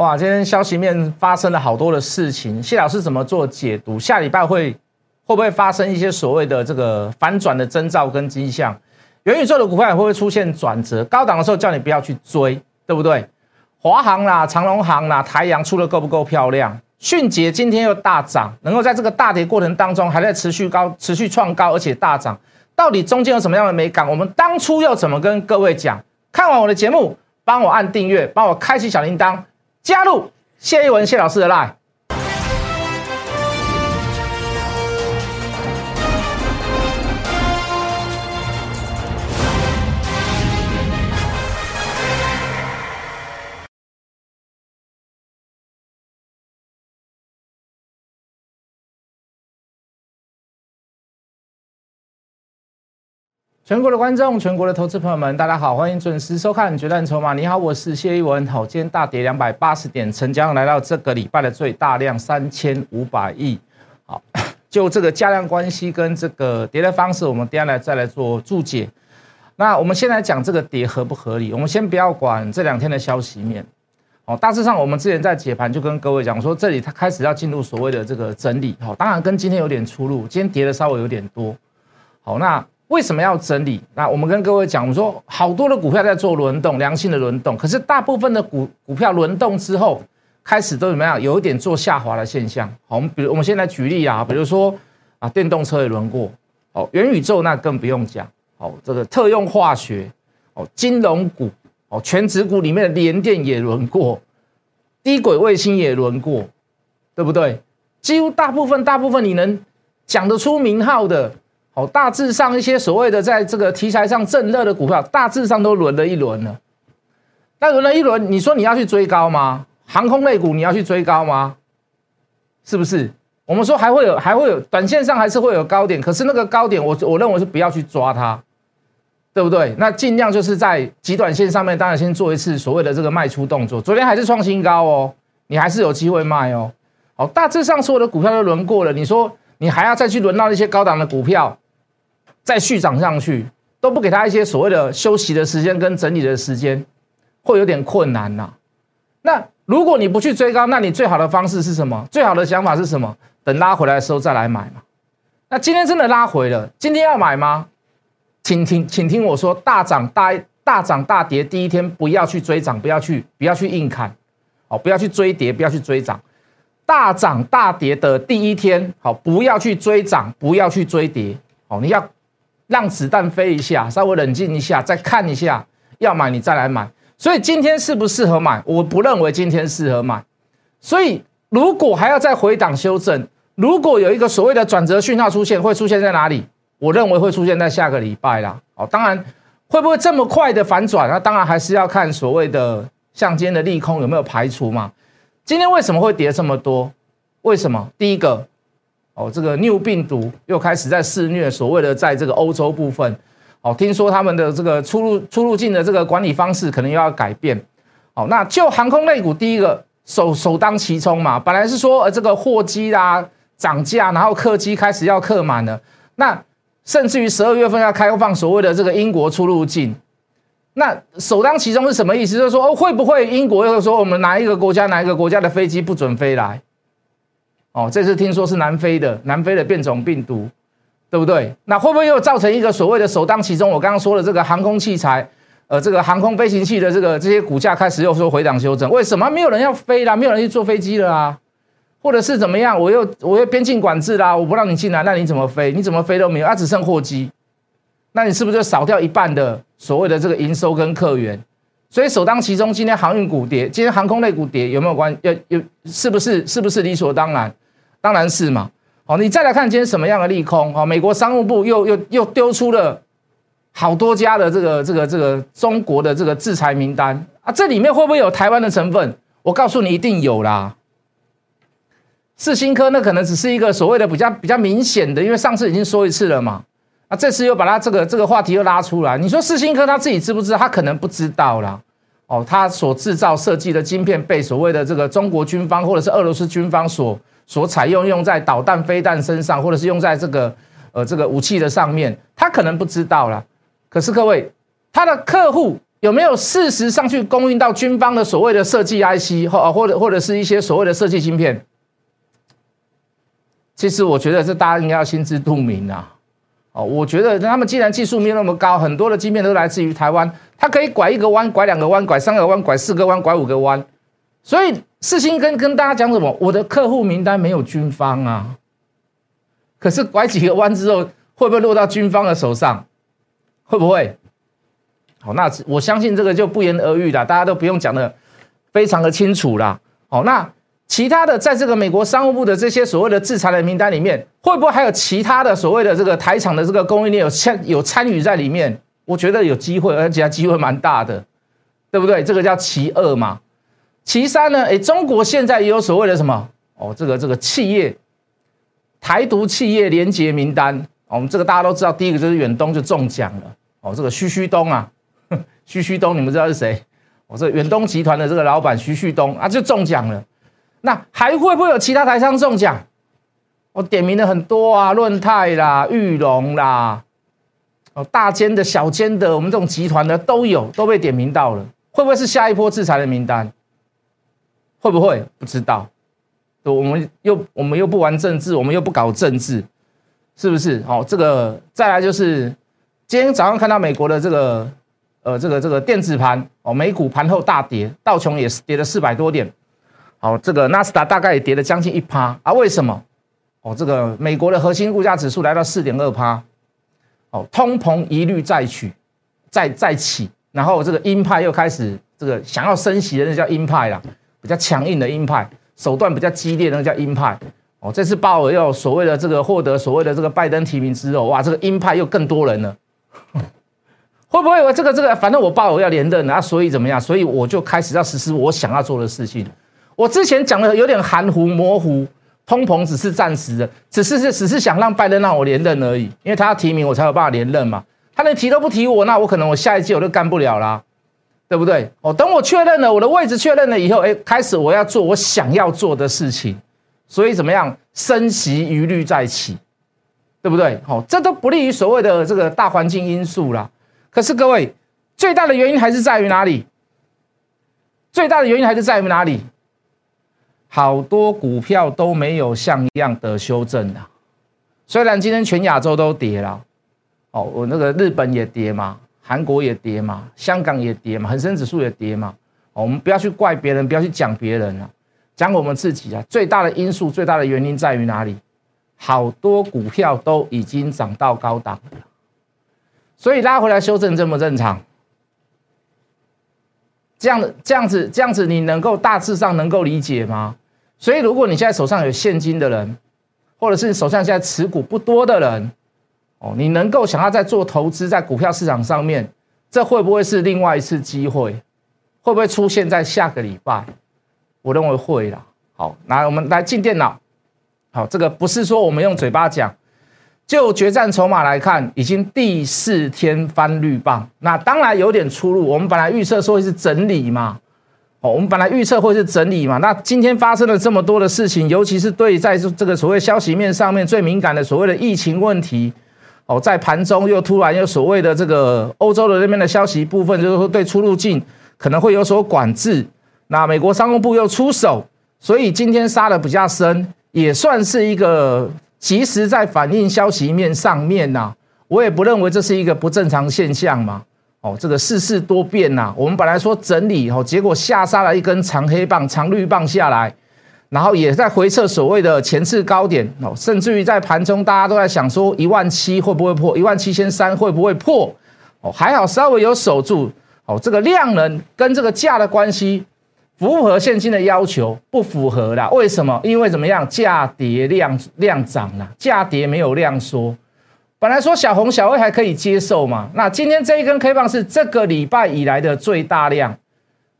哇，今天消息面发生了好多的事情，谢老师怎么做解读？下礼拜会会不会发生一些所谓的这个反转的征兆跟迹象？元宇宙的股票会不会出现转折？高档的时候叫你不要去追，对不对？华航啦、长隆航啦、台阳出的够不够漂亮？迅捷今天又大涨，能够在这个大跌过程当中还在持续高、持续创高，而且大涨，到底中间有什么样的美感？我们当初又怎么跟各位讲？看完我的节目，帮我按订阅，帮我开启小铃铛，加入谢一文谢老师的 line。全国的观众，全国的投资朋友们，大家好，欢迎准时收看《决战筹码》。你好，我是谢一文。好，今天大跌两百八十点，成交量来到这个礼拜的最大量三千五百亿。好，就这个加量关系跟这个跌的方式，我们接下来再来做注解。那我们先来讲这个跌合不合理？我们先不要管这两天的消息面。哦，大致上我们之前在解盘就跟各位讲说，这里它开始要进入所谓的这个整理。好，当然跟今天有点出入，今天跌的稍微有点多。好，那。为什么要整理？那我们跟各位讲，我们说好多的股票在做轮动，良性的轮动。可是大部分的股股票轮动之后，开始都怎么样？有一点做下滑的现象。好，我们比如我们现在举例啊，比如说啊，电动车也轮过，哦，元宇宙那更不用讲，哦，这个特用化学，哦，金融股，哦，全指股里面的联电也轮过，低轨卫星也轮过，对不对？几乎大部分大部分你能讲得出名号的。大致上一些所谓的在这个题材上正热的股票，大致上都轮了一轮了。那轮了一轮，你说你要去追高吗？航空类股你要去追高吗？是不是？我们说还会有，还会有，短线上还是会有高点，可是那个高点，我我认为是不要去抓它，对不对？那尽量就是在极短线上面，当然先做一次所谓的这个卖出动作。昨天还是创新高哦，你还是有机会卖哦。好，大致上所有的股票都轮过了，你说你还要再去轮到那些高档的股票？再续涨上去，都不给他一些所谓的休息的时间跟整理的时间，会有点困难呐。那如果你不去追高，那你最好的方式是什么？最好的想法是什么？等拉回来的时候再来买嘛。那今天真的拉回了，今天要买吗？请听，请听我说，大涨大大涨大跌第一天不要去追涨，不要去不要去硬砍，哦，不要去追跌，不要去追涨。大涨大跌的第一天，好，不要去追涨，不要去追跌，哦，你要。让子弹飞一下，稍微冷静一下，再看一下，要买你再来买。所以今天适不适合买？我不认为今天适合买。所以如果还要再回档修正，如果有一个所谓的转折讯号出现，会出现在哪里？我认为会出现在下个礼拜啦。哦，当然会不会这么快的反转？那当然还是要看所谓的像今天的利空有没有排除嘛。今天为什么会跌这么多？为什么？第一个。哦，这个 new 病毒又开始在肆虐，所谓的在这个欧洲部分，哦，听说他们的这个出入出入境的这个管理方式可能又要改变。哦，那就航空类股，第一个首首当其冲嘛，本来是说呃这个货机啦涨价，然后客机开始要客满了，那甚至于十二月份要开放所谓的这个英国出入境，那首当其冲是什么意思？就是说哦会不会英国又说我们哪一个国家哪一个国家的飞机不准飞来？哦，这次听说是南非的南非的变种病毒，对不对？那会不会又造成一个所谓的首当其冲？我刚刚说的这个航空器材，呃，这个航空飞行器的这个这些股价开始又说回档修正，为什么没有人要飞啦？没有人去坐飞机了啊？或者是怎么样？我又我又边境管制啦，我不让你进来，那你怎么飞？你怎么飞都没有，啊，只剩货机，那你是不是就少掉一半的所谓的这个营收跟客源？所以首当其冲，今天航运股跌，今天航空类股跌，有没有关？要有是不是？是不是理所当然？当然是嘛，好，你再来看今天什么样的利空？好，美国商务部又又又丢出了好多家的这个这个这个中国的这个制裁名单啊，这里面会不会有台湾的成分？我告诉你，一定有啦。世新科那可能只是一个所谓的比较比较明显的，因为上次已经说一次了嘛，啊，这次又把它这个这个话题又拉出来。你说世新科他自己知不知道？他可能不知道啦。哦，他所制造设计的晶片被所谓的这个中国军方或者是俄罗斯军方所。所采用用在导弹飞弹身上，或者是用在这个呃这个武器的上面，他可能不知道了。可是各位，他的客户有没有事实上去供应到军方的所谓的设计 IC 或或者或者是一些所谓的设计芯片？其实我觉得这大家应该要心知肚明啊。哦，我觉得他们既然技术没有那么高，很多的晶片都来自于台湾，它可以拐一个弯，拐两个弯，拐三个弯，拐四个弯，拐五个弯。所以世新跟跟大家讲什么？我的客户名单没有军方啊。可是拐几个弯之后，会不会落到军方的手上？会不会？好，那我相信这个就不言而喻了，大家都不用讲的非常的清楚啦。好，那其他的在这个美国商务部的这些所谓的制裁的名单里面，会不会还有其他的所谓的这个台厂的这个供应链有参有参与在里面？我觉得有机会，而且机会蛮大的，对不对？这个叫其二嘛。其三呢？哎，中国现在也有所谓的什么？哦，这个这个企业台独企业连结名单。我们这个大家都知道，第一个就是远东就中奖了。哦，这个徐旭东啊，徐旭东，你们知道是谁？哦，这远东集团的这个老板徐旭东啊，就中奖了。那还会不会有其他台商中奖？我点名的很多啊，润泰啦、玉龙啦，哦，大间的小间的，我们这种集团的都有，都被点名到了。会不会是下一波制裁的名单？会不会？不知道。我们又我们又不玩政治，我们又不搞政治，是不是？好，这个再来就是今天早上看到美国的这个呃这个这个电子盘哦，美股盘后大跌，道琼也是跌了四百多点。好，这个纳斯达大概也跌了将近一趴啊？为什么？哦，这个美国的核心物价指数来到四点二趴，哦，通膨疑虑再取，再再起，然后这个鹰派又开始这个想要升息的那叫鹰派啦，比较强硬的鹰派，手段比较激烈的那叫鹰派。哦，这次鲍尔又所谓的这个获得所谓的这个拜登提名之后，哇，这个鹰派又更多人了，会不会我这个这个，反正我鲍尔要连任啊，所以怎么样？所以我就开始要实施我想要做的事情。我之前讲的有点含糊模糊，通膨只是暂时的，只是是只是想让拜登让我连任而已，因为他要提名我才有办法连任嘛。他连提都不提我，那我可能我下一届我就干不了啦，对不对？哦，等我确认了我的位置确认了以后，哎，开始我要做我想要做的事情，所以怎么样，升息余虑再起，对不对？好，这都不利于所谓的这个大环境因素啦。可是各位，最大的原因还是在于哪里？最大的原因还是在于哪里？好多股票都没有像样的修正啊。虽然今天全亚洲都跌了，哦，我那个日本也跌嘛，韩国也跌嘛，香港也跌嘛，恒生指数也跌嘛，我们不要去怪别人，不要去讲别人啊，讲我们自己啊。最大的因素、最大的原因在于哪里？好多股票都已经涨到高档了，所以拉回来修正正不正常？这样的这样子这样子，你能够大致上能够理解吗？所以，如果你现在手上有现金的人，或者是手上现在持股不多的人，哦，你能够想要在做投资在股票市场上面，这会不会是另外一次机会？会不会出现在下个礼拜？我认为会啦。好，来我们来进电脑。好，这个不是说我们用嘴巴讲，就决战筹码来看，已经第四天翻绿棒。那当然有点出入，我们本来预测说是整理嘛。哦，我们本来预测会是整理嘛，那今天发生了这么多的事情，尤其是对在这个所谓消息面上面最敏感的所谓的疫情问题，哦，在盘中又突然又所谓的这个欧洲的那边的消息部分，就是说对出入境可能会有所管制，那美国商务部又出手，所以今天杀的比较深，也算是一个及时在反映消息面上面呐，我也不认为这是一个不正常现象嘛。哦，这个世事多变呐。我们本来说整理哦，结果下杀了一根长黑棒、长绿棒下来，然后也在回测所谓的前次高点哦，甚至于在盘中大家都在想说一万七会不会破，一万七千三会不会破？哦，还好稍微有守住。哦，这个量能跟这个价的关系符合现金的要求？不符合啦。为什么？因为怎么样？价跌量量涨了，价跌没有量缩。本来说小红小黑还可以接受嘛，那今天这一根 K 棒是这个礼拜以来的最大量，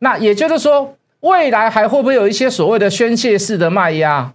那也就是说未来还会不会有一些所谓的宣泄式的卖压？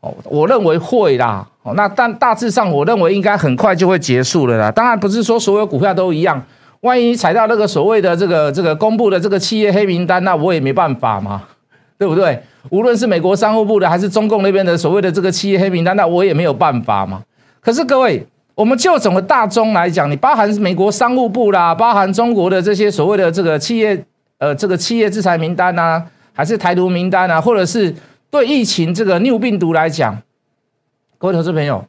哦，我认为会啦。哦，那但大致上我认为应该很快就会结束了啦。当然不是说所有股票都一样，万一踩到那个所谓的这个这个公布的这个企业黑名单，那我也没办法嘛，对不对？无论是美国商务部的还是中共那边的所谓的这个企业黑名单，那我也没有办法嘛。可是各位。我们就整个大中来讲，你包含美国商务部啦，包含中国的这些所谓的这个企业，呃，这个企业制裁名单啊，还是台独名单啊，或者是对疫情这个 new 病毒来讲，各位投资朋友，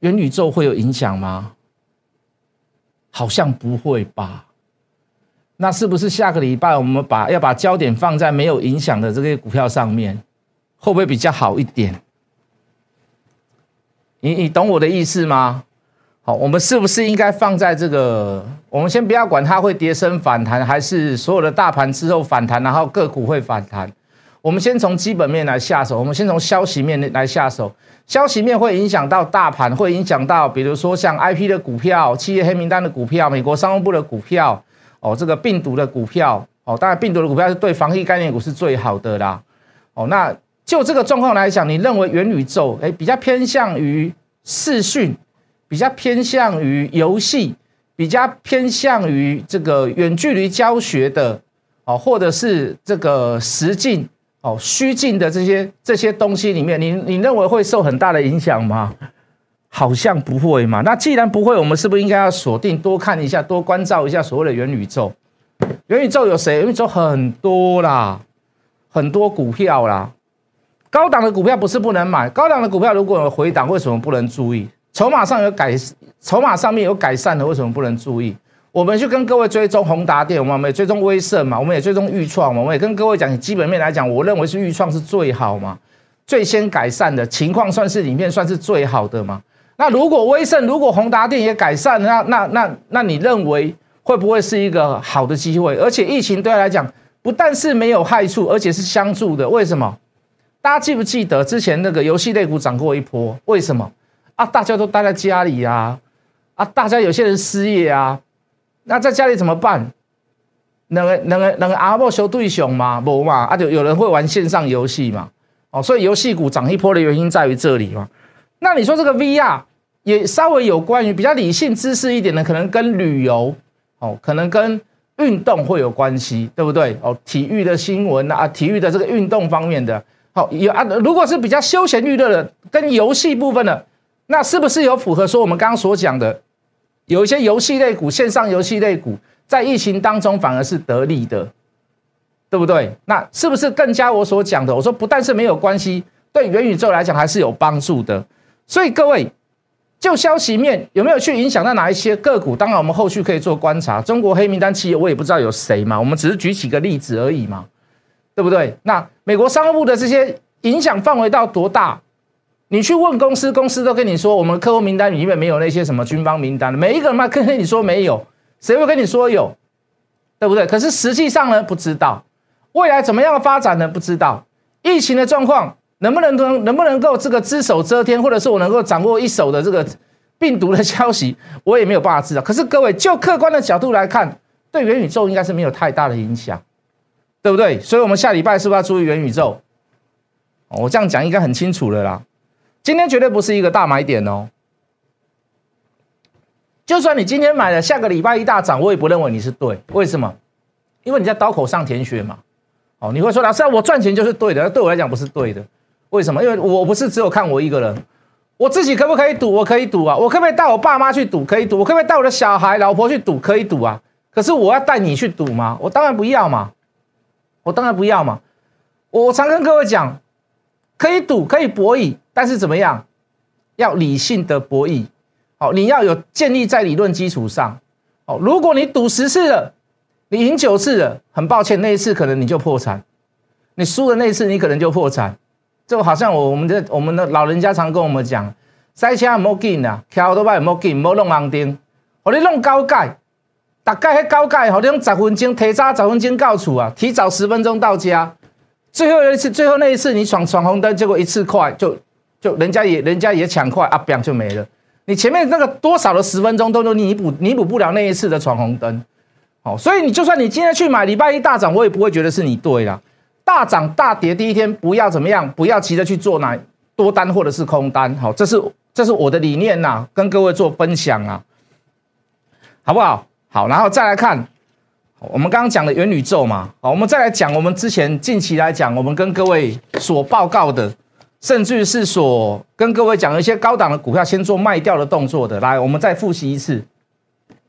元宇宙会有影响吗？好像不会吧？那是不是下个礼拜我们把要把焦点放在没有影响的这个股票上面，会不会比较好一点？你你懂我的意思吗？好，我们是不是应该放在这个？我们先不要管它会跌升反弹，还是所有的大盘之后反弹，然后个股会反弹。我们先从基本面来下手，我们先从消息面来下手。消息面会影响到大盘，会影响到比如说像 I P 的股票、企业黑名单的股票、美国商务部的股票，哦，这个病毒的股票，哦，当然病毒的股票是对防疫概念股是最好的啦。哦，那。就这个状况来讲，你认为元宇宙哎比较偏向于视讯，比较偏向于游戏，比较偏向于这个远距离教学的哦，或者是这个实境哦虚境的这些这些东西里面，你你认为会受很大的影响吗？好像不会嘛。那既然不会，我们是不是应该要锁定多看一下，多关照一下所谓的元宇宙？元宇宙有谁？元宇宙很多啦，很多股票啦。高档的股票不是不能买，高档的股票如果有回档，为什么不能注意？筹码上有改，筹码上面有改善的，为什么不能注意？我们去跟各位追踪宏达电，我们也追踪威盛嘛，我们也追踪裕创嘛，我们也跟各位讲，基本面来讲，我认为是裕创是最好嘛，最先改善的情况算是里面算是最好的嘛。那如果威盛，如果宏达电也改善，那那那那你认为会不会是一个好的机会？而且疫情对他来讲，不但是没有害处，而且是相助的。为什么？大家记不记得之前那个游戏类股涨过一波？为什么啊？大家都待在家里啊，啊，大家有些人失业啊，那在家里怎么办？那个、那个、那个阿伯修对熊嘛，不嘛？啊，就有人会玩线上游戏嘛？哦，所以游戏股涨一波的原因在于这里嘛。那你说这个 VR 也稍微有关于比较理性知识一点的，可能跟旅游哦，可能跟运动会有关系，对不对？哦，体育的新闻啊，体育的这个运动方面的。好有啊，如果是比较休闲娱乐的，跟游戏部分的，那是不是有符合说我们刚刚所讲的，有一些游戏类股、线上游戏类股在疫情当中反而是得利的，对不对？那是不是更加我所讲的？我说不但是没有关系，对元宇宙来讲还是有帮助的。所以各位，就消息面有没有去影响到哪一些个股？当然我们后续可以做观察。中国黑名单企业我也不知道有谁嘛，我们只是举几个例子而已嘛。对不对？那美国商务部的这些影响范围到多大？你去问公司，公司都跟你说，我们客户名单里面没有那些什么军方名单的每一个人嘛，跟你说没有，谁会跟你说有？对不对？可是实际上呢，不知道未来怎么样的发展呢？不知道疫情的状况能不能能能不能够这个只手遮天，或者是我能够掌握一手的这个病毒的消息，我也没有办法知道。可是各位就客观的角度来看，对元宇宙应该是没有太大的影响。对不对？所以，我们下礼拜是不是要注意元宇宙？我这样讲应该很清楚了啦。今天绝对不是一个大买点哦。就算你今天买了，下个礼拜一大涨，我也不认为你是对。为什么？因为你在刀口上舔血嘛。哦，你会说老师，我赚钱就是对的，对我来讲不是对的。为什么？因为我不是只有看我一个人，我自己可不可以赌？我可以赌啊。我可不可以带我爸妈去赌？可以赌。我可不可以带我的小孩、老婆去赌？可以赌啊。可是我要带你去赌吗？我当然不要嘛。我当然不要嘛！我常跟各位讲，可以赌，可以博弈，但是怎么样？要理性的博弈。好，你要有建立在理论基础上。哦，如果你赌十次了，你赢九次了，很抱歉，那一次可能你就破产。你输了那一次，你可能就破产。就好像我我们的我们的老人家常跟我们讲，赛车莫紧啊，桥都拜莫紧，莫弄红灯，我你弄高盖。大概迄高盖吼，你用十分钟提早十分钟到厝啊，提早十分钟到家。最后一次，最后那一次你闯闯红灯，结果一次快就就人家也人家也抢快啊，砰就没了。你前面那个多少的十分钟都都弥补弥补不了那一次的闯红灯。好，所以你就算你今天去买礼拜一大涨，我也不会觉得是你对啦。大涨大跌第一天不要怎么样，不要急着去做哪多单或者是空单。好，这是这是我的理念呐，跟各位做分享啊，好不好？好，然后再来看，我们刚刚讲的元宇宙嘛，好，我们再来讲我们之前近期来讲，我们跟各位所报告的，甚至是所跟各位讲一些高档的股票先做卖掉的动作的。来，我们再复习一次。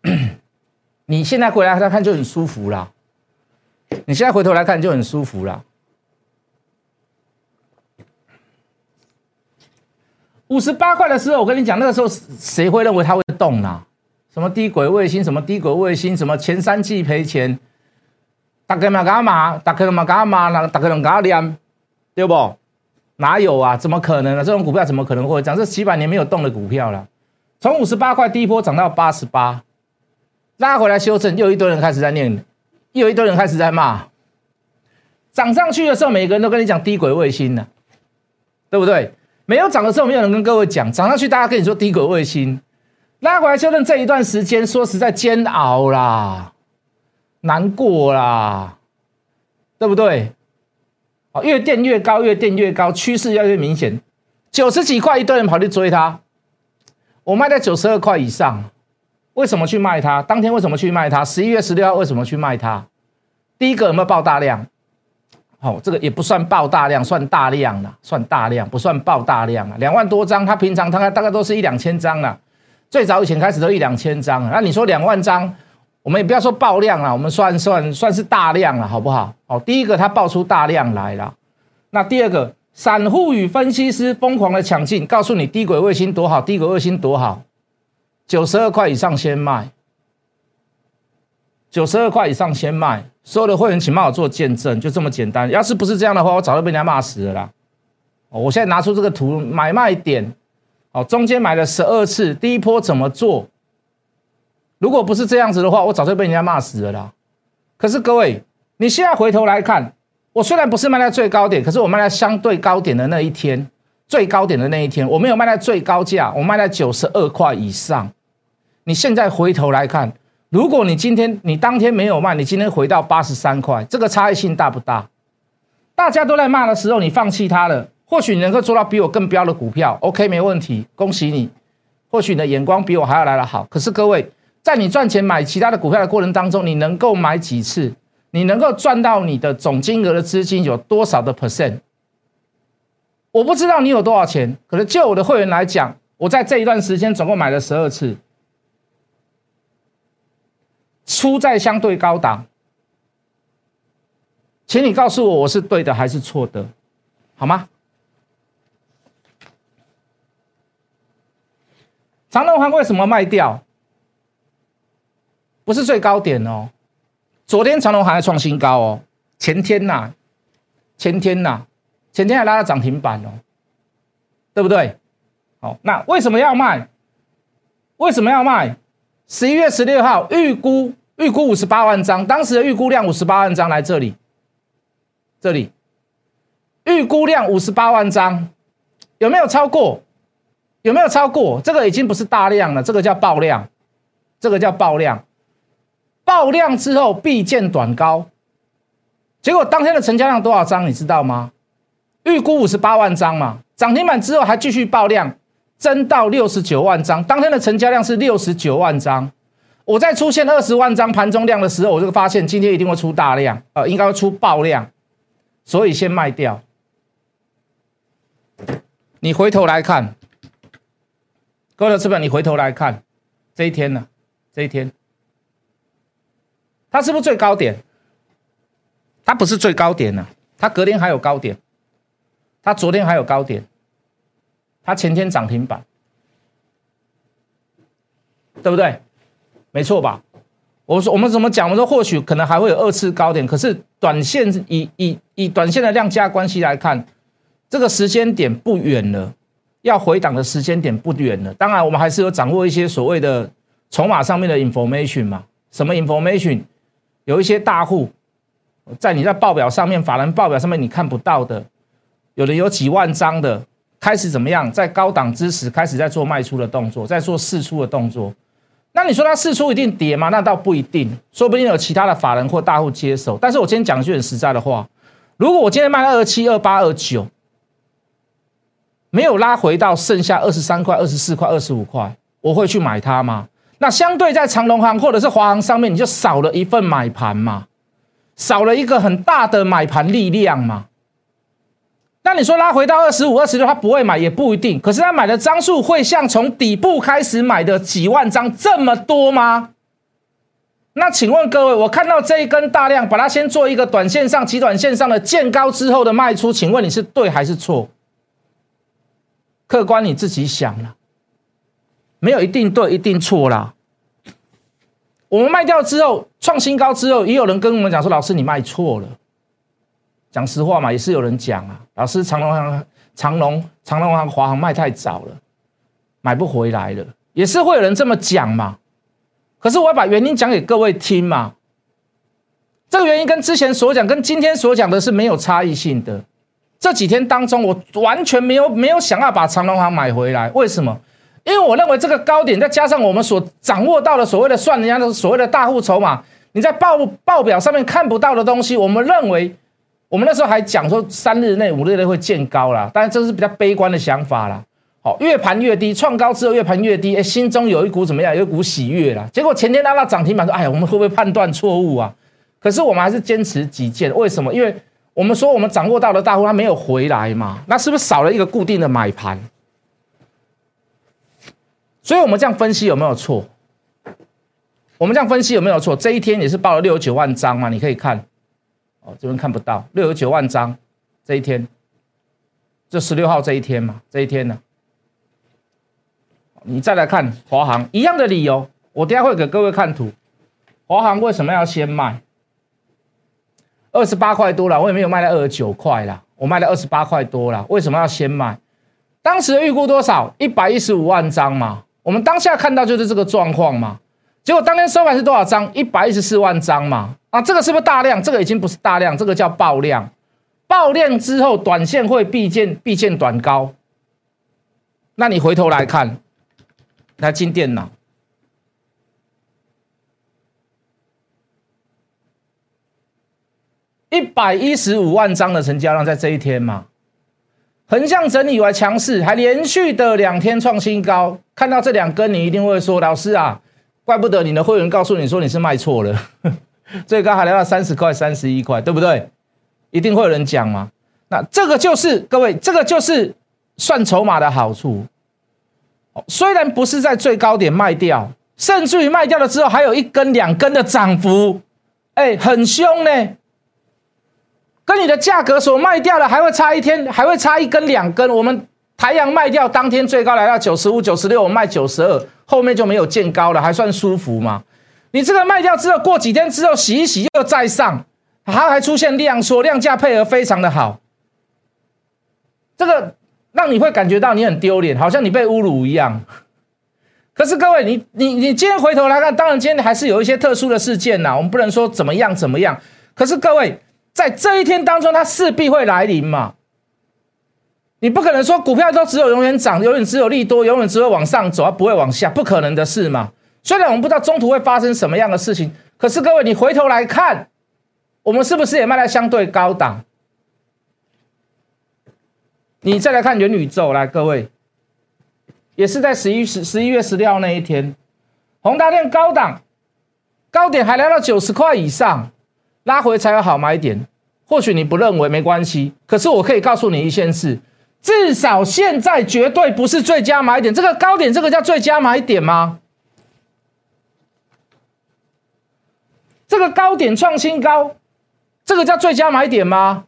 你现在回来再看就很舒服啦。你现在回头来看就很舒服啦。五十八块的时候，我跟你讲，那个时候谁会认为它会动呢？什么低轨卫星，什么低轨卫星，什么前三季赔钱，大家嘛干嘛？大家嘛干嘛？那大家人干念，对不？哪有啊？怎么可能呢？这种股票怎么可能会涨？这几百年没有动的股票了，从五十八块第一波涨到八十八，拉回来修正，又一堆人开始在念，又一堆人开始在骂。涨上去的时候，每个人都跟你讲低轨卫星呢，对不对？没有涨的时候，没有人跟各位讲。涨上去，大家跟你说低轨卫星。拉回来修正这一段时间，说实在煎熬啦，难过啦，对不对？哦，越垫越高，越垫越高，趋势要越明显。九十几块，一堆人跑去追它。我卖在九十二块以上，为什么去卖它？当天为什么去卖它？十一月十六号为什么去卖它？第一个有没有爆大量？好，这个也不算爆大量，算大量了，算大量，不算爆大量啊。两万多张，它平常大概大概都是一两千张了，最早以前开始都一两千张。那你说两万张，我们也不要说爆量了，我们算算算是大量了，好不好？好，第一个它爆出大量来了，那第二个，散户与分析师疯狂的抢进，告诉你低轨卫星多好，低轨卫星多好，九十二块以上先卖，九十二块以上先卖。所有的会员，请帮我做见证，就这么简单。要是不是这样的话，我早就被人家骂死了啦。我现在拿出这个图，买卖点，哦，中间买了十二次，第一波怎么做？如果不是这样子的话，我早就被人家骂死了啦。可是各位，你现在回头来看，我虽然不是卖在最高点，可是我卖在相对高点的那一天，最高点的那一天，我没有卖在最高价，我卖在九十二块以上。你现在回头来看。如果你今天你当天没有卖，你今天回到八十三块，这个差异性大不大？大家都在骂的时候，你放弃它了，或许你能够做到比我更标的股票，OK，没问题，恭喜你。或许你的眼光比我还要来得好。可是各位，在你赚钱买其他的股票的过程当中，你能够买几次？你能够赚到你的总金额的资金有多少的 percent？我不知道你有多少钱，可是就我的会员来讲，我在这一段时间总共买了十二次。出在相对高档，请你告诉我我是对的还是错的，好吗？长隆行为什么卖掉？不是最高点哦，昨天长隆行还创新高哦，前天呐，前天呐，前天还拉到涨停板哦，对不对？好，那为什么要卖？为什么要卖？十一月十六号预估。预估五十八万张，当时的预估量五十八万张来这里，这里预估量五十八万张，有没有超过？有没有超过？这个已经不是大量了，这个叫爆量，这个叫爆量。爆量之后必见短高，结果当天的成交量多少张？你知道吗？预估五十八万张嘛，涨停板之后还继续爆量，增到六十九万张，当天的成交量是六十九万张。我在出现二十万张盘中量的时候，我就发现今天一定会出大量，呃，应该会出爆量，所以先卖掉。你回头来看，各位的资本，你回头来看这一天呢？这一天，它是不是最高点？它不是最高点呢，它隔天还有高点，它昨天还有高点，它前天涨停板，对不对？没错吧？我说我们怎么讲？我说或许可能还会有二次高点，可是短线以以以短线的量价关系来看，这个时间点不远了，要回档的时间点不远了。当然，我们还是有掌握一些所谓的筹码上面的 information 嘛？什么 information？有一些大户在你在报表上面，法人报表上面你看不到的，有的有几万张的，开始怎么样？在高档之时开始在做卖出的动作，在做试出的动作。那你说它试出一定跌吗？那倒不一定，说不定有其他的法人或大户接手。但是我今天讲一句很实在的话，如果我今天卖二七、二八、二九，没有拉回到剩下二十三块、二十四块、二十五块，我会去买它吗？那相对在长隆行或者是华航上面，你就少了一份买盘嘛，少了一个很大的买盘力量嘛。那你说拉回到二十五、二十六，他不会买也不一定。可是他买的张数会像从底部开始买的几万张这么多吗？那请问各位，我看到这一根大量，把它先做一个短线上、极短线上的见高之后的卖出，请问你是对还是错？客观你自己想了，没有一定对，一定错啦。我们卖掉之后创新高之后，也有人跟我们讲说：“老师，你卖错了。”讲实话嘛，也是有人讲啊。老师，长隆行、长隆、长隆行、华航卖太早了，买不回来了，也是会有人这么讲嘛。可是我要把原因讲给各位听嘛。这个原因跟之前所讲、跟今天所讲的是没有差异性的。这几天当中，我完全没有没有想要把长隆行买回来。为什么？因为我认为这个高点，再加上我们所掌握到的所谓的算人家的所谓的大户筹码，你在报报表上面看不到的东西，我们认为，我们那时候还讲说三日内、五日内会见高啦，但是这是比较悲观的想法啦。好，越盘越低，创高之后越盘越低，哎，心中有一股怎么样？有一股喜悦啦。结果前天拉到涨停板，说，哎呀，我们会不会判断错误啊？可是我们还是坚持己见，为什么？因为我们说我们掌握到的大户他没有回来嘛，那是不是少了一个固定的买盘？所以我们这样分析有没有错？我们这样分析有没有错？这一天也是报了六十九万张嘛？你可以看，哦，这边看不到六十九万张，这一天，这十六号这一天嘛，这一天呢？你再来看华航一样的理由，我等下会给各位看图。华航为什么要先卖？二十八块多了，我也没有卖到二十九块啦，我卖了二十八块多了。为什么要先卖？当时的预估多少？一百一十五万张嘛。我们当下看到就是这个状况嘛。结果当天收盘是多少张？一百一十四万张嘛。啊，这个是不是大量？这个已经不是大量，这个叫爆量。爆量之后，短线会必见必见短高。那你回头来看，来进电脑。一百一十五万张的成交量在这一天嘛，横向整理完强势，还连续的两天创新高。看到这两根，你一定会说：“老师啊，怪不得你的会员告诉你说你是卖错了。”最高还来到三十块、三十一块，对不对？一定会有人讲嘛。那这个就是各位，这个就是算筹码的好处。虽然不是在最高点卖掉，甚至于卖掉了之后还有一根、两根的涨幅，哎，很凶呢。跟你的价格所卖掉的还会差一天，还会差一根两根。我们台阳卖掉当天最高来到九十五、九十六，我卖九十二，后面就没有见高了，还算舒服嘛？你这个卖掉之后，过几天之后洗一洗又再上，它还出现量缩，量价配合非常的好，这个让你会感觉到你很丢脸，好像你被侮辱一样。可是各位，你你你今天回头来看，当然今天还是有一些特殊的事件呐，我们不能说怎么样怎么样。可是各位。在这一天当中，它势必会来临嘛？你不可能说股票都只有永远涨，永远只有利多，永远只会往上走，而不会往下，不可能的事嘛。虽然我们不知道中途会发生什么样的事情，可是各位，你回头来看，我们是不是也卖在相对高档？你再来看元宇宙，来各位，也是在十一十十一月十六号那一天，宏达电高档高点还来到九十块以上。拉回才有好买点，或许你不认为没关系，可是我可以告诉你一件事，至少现在绝对不是最佳买点。这个高点，这个叫最佳买点吗？这个高点创新高，这个叫最佳买点吗？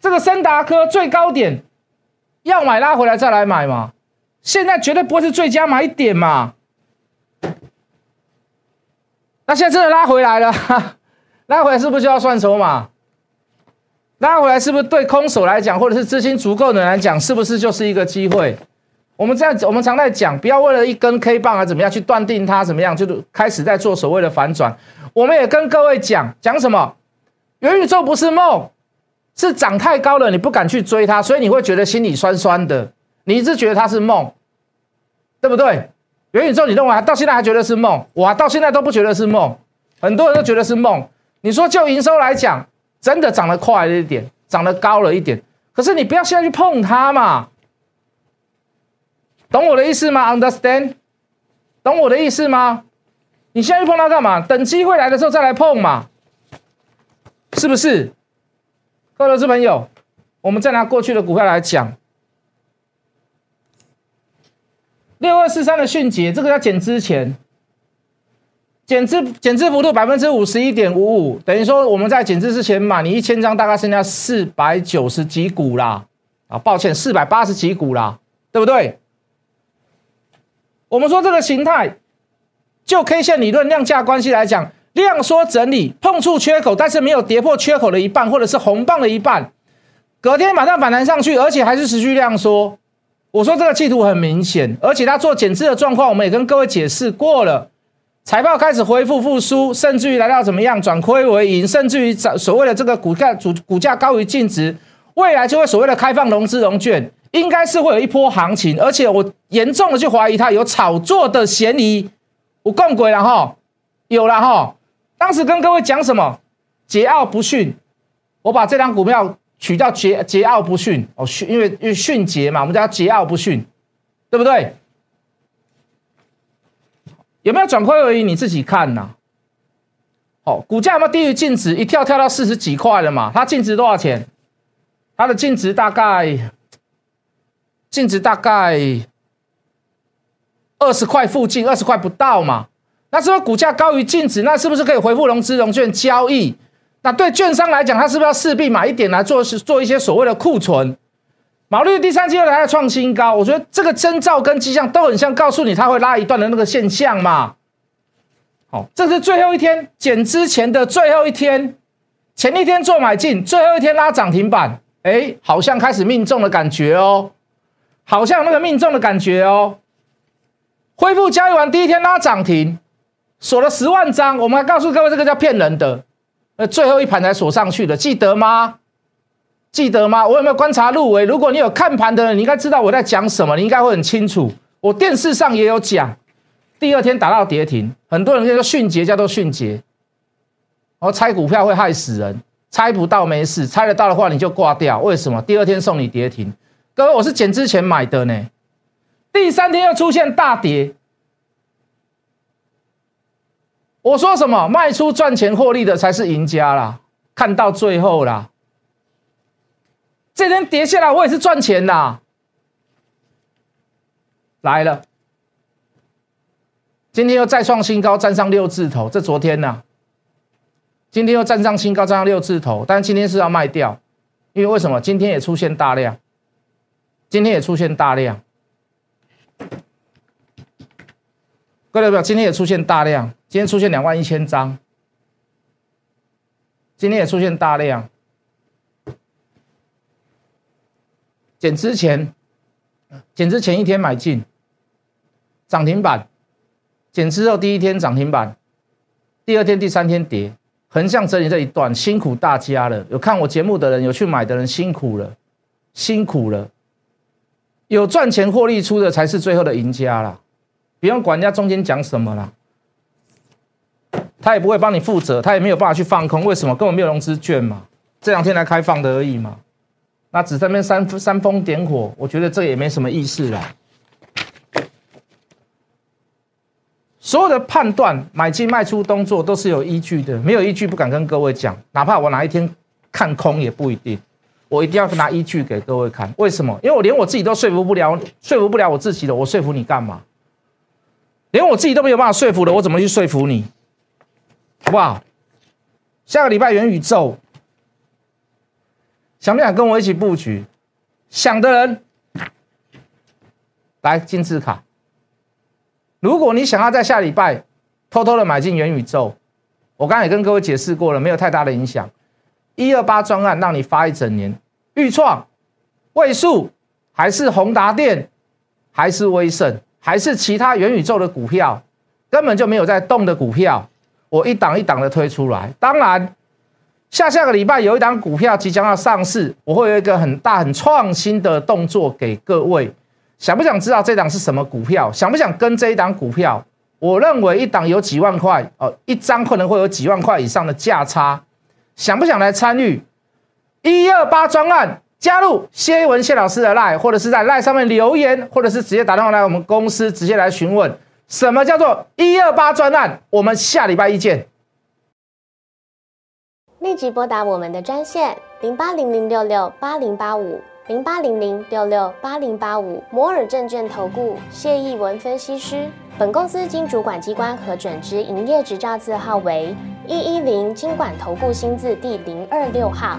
这个森达科最高点要买拉回来再来买嘛？现在绝对不会是最佳买点嘛？那现在真的拉回来了，拉回来是不是就要算筹码？拉回来是不是对空手来讲，或者是资金足够的人来讲，是不是就是一个机会？我们这样，我们常在讲，不要为了一根 K 棒啊怎么样去断定它怎么样，就是开始在做所谓的反转。我们也跟各位讲讲什么？元宇宙不是梦，是涨太高了，你不敢去追它，所以你会觉得心里酸酸的。你一直觉得它是梦，对不对？元宇宙，你认为到现在还觉得是梦？我到现在都不觉得是梦，很多人都觉得是梦。你说就营收来讲，真的涨得快了一点，涨得高了一点。可是你不要现在去碰它嘛，懂我的意思吗？Understand？懂我的意思吗？你现在去碰它干嘛？等机会来的时候再来碰嘛，是不是？各位投资朋友，我们再拿过去的股票来讲，六二四三的迅捷，这个要减之前，减资减资幅度百分之五十一点五五，等于说我们在减资之前买，你一千张大概剩下四百九十几股啦，啊，抱歉，四百八十几股啦，对不对？我们说这个形态，就 K 线理论量价关系来讲。量缩整理碰触缺口，但是没有跌破缺口的一半，或者是红棒的一半，隔天马上反弹上去，而且还是持续量缩。我说这个企图很明显，而且它做减资的状况，我们也跟各位解释过了。财报开始恢复复苏，甚至于来到怎么样转亏为盈，甚至于所谓的这个股价主股价高于净值，未来就会所谓的开放融资融券，应该是会有一波行情，而且我严重的去怀疑它有炒作的嫌疑。我共鬼了哈，有了哈。当时跟各位讲什么？桀骜不驯，我把这张股票取叫桀桀骜不驯哦，训因为因为迅捷嘛，我们叫桀骜不驯，对不对？有没有转亏为盈？你自己看呐。哦，股价有没有低于净值？一跳跳到四十几块了嘛？它净值多少钱？它的净值大概净值大概二十块附近，二十块不到嘛？那是不是股价高于净值？那是不是可以回复融资融券交易？那对券商来讲，他是不是要势必买一点来做是做一些所谓的库存？毛利率第三季又来了创新高，我觉得这个征兆跟迹象都很像，告诉你它会拉一段的那个现象嘛。好，这是最后一天减之前的最后一天，前一天做买进，最后一天拉涨停板，哎，好像开始命中的感觉哦，好像那个命中的感觉哦。恢复交易完第一天拉涨停。锁了十万张，我们还告诉各位，这个叫骗人的。呃，最后一盘才锁上去的，记得吗？记得吗？我有没有观察入围？如果你有看盘的人，你应该知道我在讲什么，你应该会很清楚。我电视上也有讲，第二天打到跌停，很多人就说迅捷叫做迅捷。哦，猜股票会害死人，猜不到没事，猜得到的话你就挂掉。为什么？第二天送你跌停。各位，我是减之前买的呢，第三天又出现大跌。我说什么？卖出赚钱获利的才是赢家啦！看到最后啦，这天跌下来，我也是赚钱啦。来了，今天又再创新高，站上六字头。这昨天呢？今天又站上新高，站上六字头，但今天是要卖掉，因为为什么？今天也出现大量，今天也出现大量。各位表，今天也出现大量。今天出现两万一千张，今天也出现大量，减之前，减之前一天买进，涨停板，减之后第一天涨停板，第二天、第三天跌，横向整理这一段，辛苦大家了。有看我节目的人，有去买的人，辛苦了，辛苦了。有赚钱获利出的才是最后的赢家啦，不用管人家中间讲什么啦。他也不会帮你负责，他也没有办法去放空，为什么？根本没有融资券嘛，这两天来开放的而已嘛。那只在那边煽煽风点火，我觉得这也没什么意思啦。所有的判断、买进卖出动作都是有依据的，没有依据不敢跟各位讲，哪怕我哪一天看空也不一定，我一定要拿依据给各位看。为什么？因为我连我自己都说服不了，说服不了我自己的，我说服你干嘛？连我自己都没有办法说服的，我怎么去说服你？好不好？下个礼拜元宇宙，想不想跟我一起布局？想的人来金字卡。如果你想要在下礼拜偷偷的买进元宇宙，我刚才也跟各位解释过了，没有太大的影响。一二八专案让你发一整年，预创、位数还是宏达电，还是威盛，还是其他元宇宙的股票，根本就没有在动的股票。我一档一档的推出来，当然，下下个礼拜有一档股票即将要上市，我会有一个很大很创新的动作给各位。想不想知道这档是什么股票？想不想跟这一档股票？我认为一档有几万块哦，一张可能会有几万块以上的价差。想不想来参与一二八专案？加入谢文谢老师的赖，或者是在赖上面留言，或者是直接打电话来我们公司直接来询问。什么叫做一二八专案？我们下礼拜一见。立即拨打我们的专线零八零零六六八零八五零八零零六六八零八五摩尔证券投顾谢义文分析师。本公司经主管机关核准之营业执照字号为一一零金管投顾新字第零二六号。